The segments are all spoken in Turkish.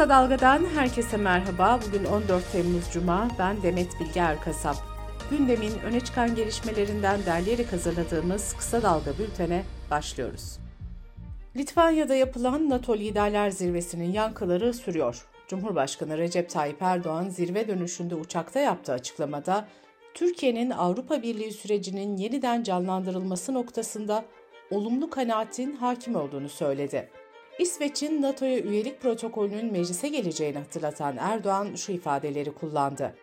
Kısa Dalga'dan herkese merhaba. Bugün 14 Temmuz Cuma. Ben Demet Bilge Erkasap. Gündemin öne çıkan gelişmelerinden derleyerek hazırladığımız Kısa Dalga bültene başlıyoruz. Litvanya'da yapılan NATO Liderler Zirvesi'nin yankıları sürüyor. Cumhurbaşkanı Recep Tayyip Erdoğan zirve dönüşünde uçakta yaptığı açıklamada Türkiye'nin Avrupa Birliği sürecinin yeniden canlandırılması noktasında olumlu kanaatin hakim olduğunu söyledi. İsveç'in NATO'ya üyelik protokolünün meclise geleceğini hatırlatan Erdoğan şu ifadeleri kullandı.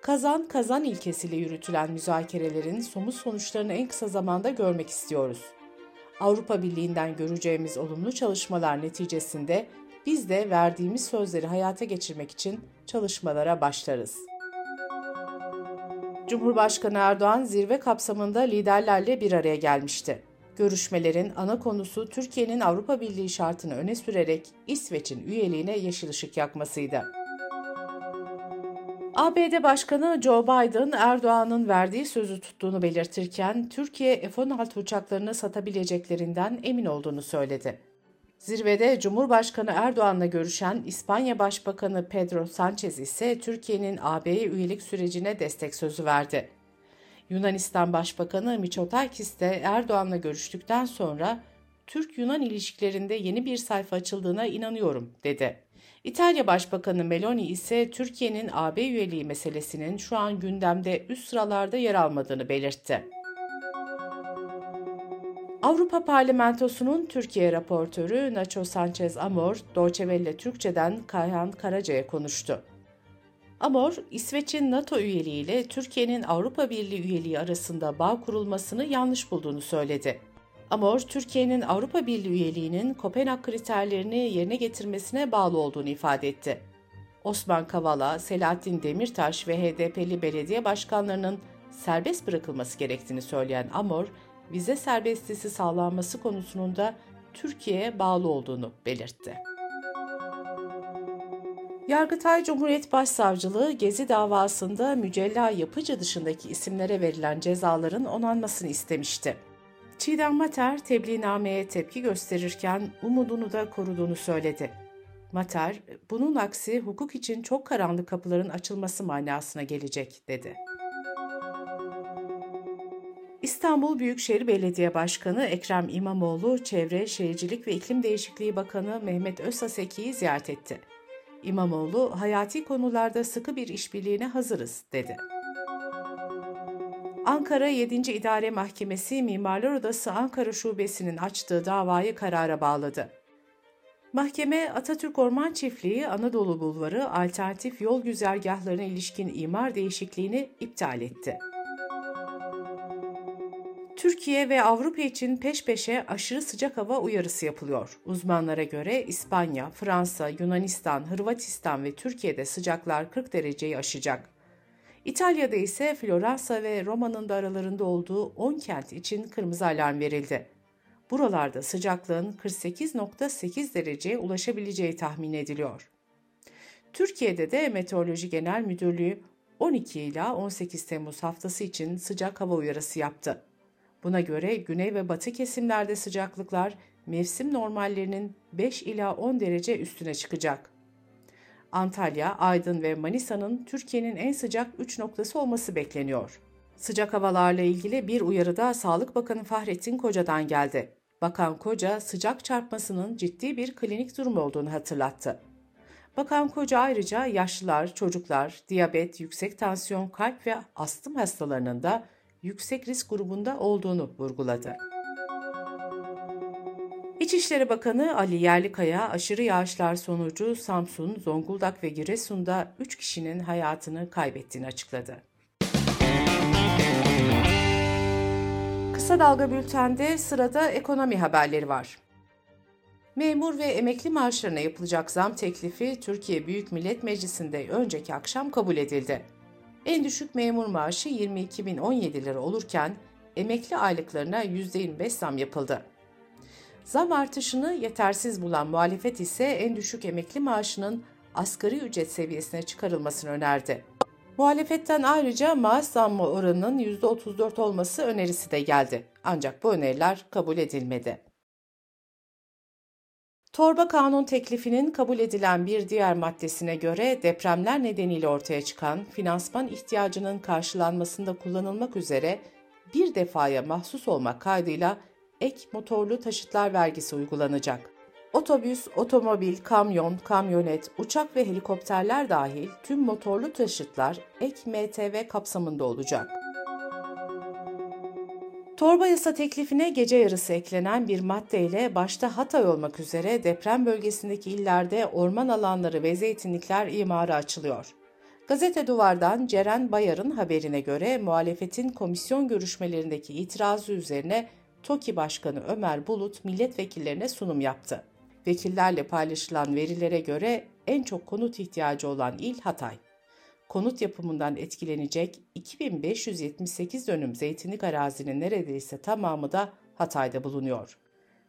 Kazan kazan ilkesiyle yürütülen müzakerelerin somut sonuçlarını en kısa zamanda görmek istiyoruz. Avrupa Birliği'nden göreceğimiz olumlu çalışmalar neticesinde biz de verdiğimiz sözleri hayata geçirmek için çalışmalara başlarız. Cumhurbaşkanı Erdoğan zirve kapsamında liderlerle bir araya gelmişti. Görüşmelerin ana konusu Türkiye'nin Avrupa Birliği şartını öne sürerek İsveç'in üyeliğine yeşil ışık yakmasıydı. ABD Başkanı Joe Biden, Erdoğan'ın verdiği sözü tuttuğunu belirtirken Türkiye F-16 uçaklarını satabileceklerinden emin olduğunu söyledi. Zirvede Cumhurbaşkanı Erdoğan'la görüşen İspanya Başbakanı Pedro Sanchez ise Türkiye'nin AB'ye üyelik sürecine destek sözü verdi. Yunanistan Başbakanı Mitsotakis de Erdoğan'la görüştükten sonra Türk-Yunan ilişkilerinde yeni bir sayfa açıldığına inanıyorum dedi. İtalya Başbakanı Meloni ise Türkiye'nin AB üyeliği meselesinin şu an gündemde üst sıralarda yer almadığını belirtti. Avrupa Parlamentosu'nun Türkiye raportörü Nacho Sanchez Amor, Deutsche Welle Türkçe'den Kayhan Karaca'ya konuştu. Amor, İsveç'in NATO üyeliğiyle Türkiye'nin Avrupa Birliği üyeliği arasında bağ kurulmasını yanlış bulduğunu söyledi. Amor, Türkiye'nin Avrupa Birliği üyeliğinin Kopenhag kriterlerini yerine getirmesine bağlı olduğunu ifade etti. Osman Kavala, Selahattin Demirtaş ve HDP'li belediye başkanlarının serbest bırakılması gerektiğini söyleyen Amor, vize serbestisi sağlanması konusunda da Türkiye'ye bağlı olduğunu belirtti. Yargıtay Cumhuriyet Başsavcılığı Gezi davasında Mücella Yapıcı dışındaki isimlere verilen cezaların onanmasını istemişti. Çiğdem Mater tebliğnameye tepki gösterirken umudunu da koruduğunu söyledi. Mater, bunun aksi hukuk için çok karanlık kapıların açılması manasına gelecek, dedi. İstanbul Büyükşehir Belediye Başkanı Ekrem İmamoğlu, Çevre, Şehircilik ve İklim Değişikliği Bakanı Mehmet Özsaseki'yi ziyaret etti. İmamoğlu, hayati konularda sıkı bir işbirliğine hazırız, dedi. Ankara 7. İdare Mahkemesi Mimarlar Odası Ankara Şubesi'nin açtığı davayı karara bağladı. Mahkeme Atatürk Orman Çiftliği Anadolu Bulvarı alternatif yol güzergahlarına ilişkin imar değişikliğini iptal etti. Türkiye ve Avrupa için peş peşe aşırı sıcak hava uyarısı yapılıyor. Uzmanlara göre İspanya, Fransa, Yunanistan, Hırvatistan ve Türkiye'de sıcaklar 40 dereceyi aşacak. İtalya'da ise Floransa ve Roma'nın da aralarında olduğu 10 kent için kırmızı alarm verildi. Buralarda sıcaklığın 48.8 dereceye ulaşabileceği tahmin ediliyor. Türkiye'de de Meteoroloji Genel Müdürlüğü 12 ila 18 Temmuz haftası için sıcak hava uyarısı yaptı. Buna göre güney ve batı kesimlerde sıcaklıklar mevsim normallerinin 5 ila 10 derece üstüne çıkacak. Antalya, Aydın ve Manisa'nın Türkiye'nin en sıcak 3 noktası olması bekleniyor. Sıcak havalarla ilgili bir uyarı da Sağlık Bakanı Fahrettin Koca'dan geldi. Bakan Koca sıcak çarpmasının ciddi bir klinik durum olduğunu hatırlattı. Bakan Koca ayrıca yaşlılar, çocuklar, diyabet, yüksek tansiyon, kalp ve astım hastalarının da yüksek risk grubunda olduğunu vurguladı. İçişleri Bakanı Ali Yerlikaya aşırı yağışlar sonucu Samsun, Zonguldak ve Giresun'da 3 kişinin hayatını kaybettiğini açıkladı. Kısa Dalga Bülten'de sırada ekonomi haberleri var. Memur ve emekli maaşlarına yapılacak zam teklifi Türkiye Büyük Millet Meclisi'nde önceki akşam kabul edildi. En düşük memur maaşı 22.017 lira olurken emekli aylıklarına %25 zam yapıldı. Zam artışını yetersiz bulan muhalefet ise en düşük emekli maaşının asgari ücret seviyesine çıkarılmasını önerdi. Muhalefetten ayrıca maaş zammı oranının %34 olması önerisi de geldi. Ancak bu öneriler kabul edilmedi. Torba kanun teklifinin kabul edilen bir diğer maddesine göre depremler nedeniyle ortaya çıkan finansman ihtiyacının karşılanmasında kullanılmak üzere bir defaya mahsus olmak kaydıyla ek motorlu taşıtlar vergisi uygulanacak. Otobüs, otomobil, kamyon, kamyonet, uçak ve helikopterler dahil tüm motorlu taşıtlar ek MTV kapsamında olacak. Torba yasa teklifine gece yarısı eklenen bir maddeyle başta Hatay olmak üzere deprem bölgesindeki illerde orman alanları ve zeytinlikler imara açılıyor. Gazete Duvar'dan Ceren Bayar'ın haberine göre muhalefetin komisyon görüşmelerindeki itirazı üzerine TOKİ Başkanı Ömer Bulut milletvekillerine sunum yaptı. Vekillerle paylaşılan verilere göre en çok konut ihtiyacı olan il Hatay konut yapımından etkilenecek 2578 dönüm zeytinlik arazinin neredeyse tamamı da Hatay'da bulunuyor.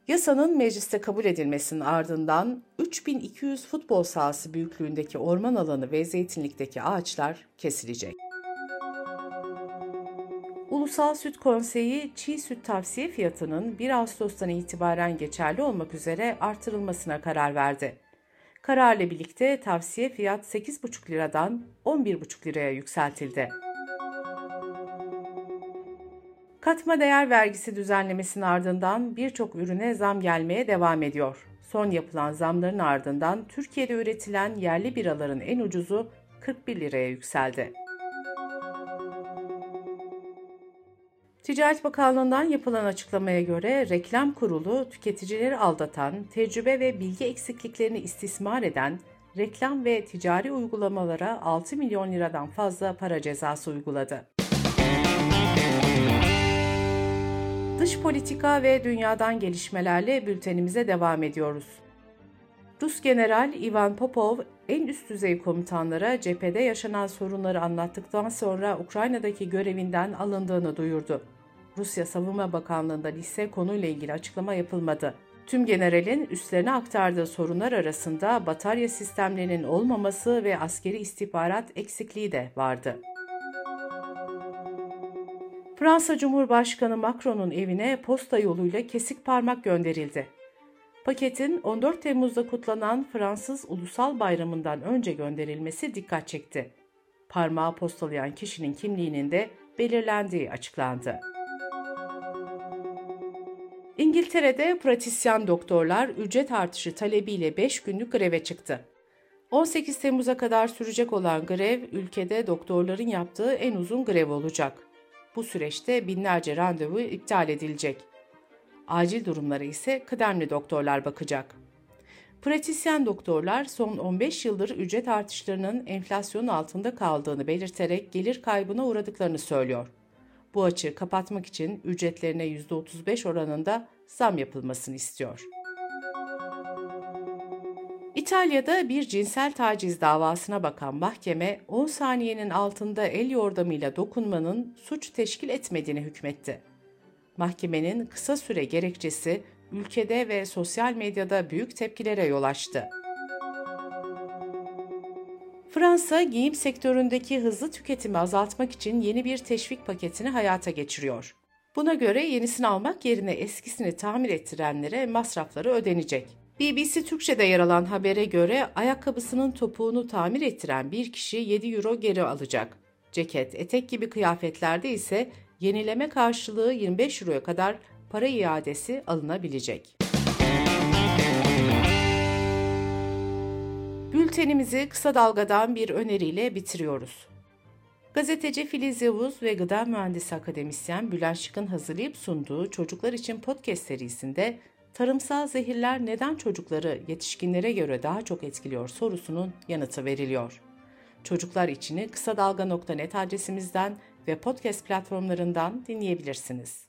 Yasanın mecliste kabul edilmesinin ardından 3200 futbol sahası büyüklüğündeki orman alanı ve zeytinlikteki ağaçlar kesilecek. Ulusal Süt Konseyi çiğ süt tavsiye fiyatının 1 Ağustos'tan itibaren geçerli olmak üzere artırılmasına karar verdi. Kararla birlikte tavsiye fiyat 8,5 liradan 11,5 liraya yükseltildi. Katma değer vergisi düzenlemesinin ardından birçok ürüne zam gelmeye devam ediyor. Son yapılan zamların ardından Türkiye'de üretilen yerli biraların en ucuzu 41 liraya yükseldi. Ticaret Bakanlığı'ndan yapılan açıklamaya göre reklam kurulu tüketicileri aldatan, tecrübe ve bilgi eksikliklerini istismar eden reklam ve ticari uygulamalara 6 milyon liradan fazla para cezası uyguladı. Dış politika ve dünyadan gelişmelerle bültenimize devam ediyoruz. Rus General Ivan Popov en üst düzey komutanlara cephede yaşanan sorunları anlattıktan sonra Ukrayna'daki görevinden alındığını duyurdu. Rusya Savunma Bakanlığı'nda lise konuyla ilgili açıklama yapılmadı. Tüm generalin üstlerine aktardığı sorunlar arasında batarya sistemlerinin olmaması ve askeri istihbarat eksikliği de vardı. Fransa Cumhurbaşkanı Macron'un evine posta yoluyla kesik parmak gönderildi. Paketin 14 Temmuz'da kutlanan Fransız Ulusal Bayramı'ndan önce gönderilmesi dikkat çekti. Parmağı postalayan kişinin kimliğinin de belirlendiği açıklandı. İngiltere'de pratisyen doktorlar ücret artışı talebiyle 5 günlük greve çıktı. 18 Temmuz'a kadar sürecek olan grev ülkede doktorların yaptığı en uzun grev olacak. Bu süreçte binlerce randevu iptal edilecek. Acil durumlara ise kıdemli doktorlar bakacak. Pratisyen doktorlar son 15 yıldır ücret artışlarının enflasyon altında kaldığını belirterek gelir kaybına uğradıklarını söylüyor. Bu açığı kapatmak için ücretlerine %35 oranında zam yapılmasını istiyor. İtalya'da bir cinsel taciz davasına bakan mahkeme 10 saniyenin altında el yordamıyla dokunmanın suç teşkil etmediğini hükmetti. Mahkemenin kısa süre gerekçesi ülkede ve sosyal medyada büyük tepkilere yol açtı. Fransa, giyim sektöründeki hızlı tüketimi azaltmak için yeni bir teşvik paketini hayata geçiriyor. Buna göre yenisini almak yerine eskisini tamir ettirenlere masrafları ödenecek. BBC Türkçe'de yer alan habere göre ayakkabısının topuğunu tamir ettiren bir kişi 7 euro geri alacak. Ceket, etek gibi kıyafetlerde ise yenileme karşılığı 25 euroya kadar para iadesi alınabilecek. Bültenimizi kısa dalgadan bir öneriyle bitiriyoruz. Gazeteci Filiz Yavuz ve gıda mühendisi akademisyen Bülent Şık'ın hazırlayıp sunduğu Çocuklar için Podcast serisinde tarımsal zehirler neden çocukları yetişkinlere göre daha çok etkiliyor sorusunun yanıtı veriliyor. Çocuklar içini kısa dalga.net adresimizden ve podcast platformlarından dinleyebilirsiniz.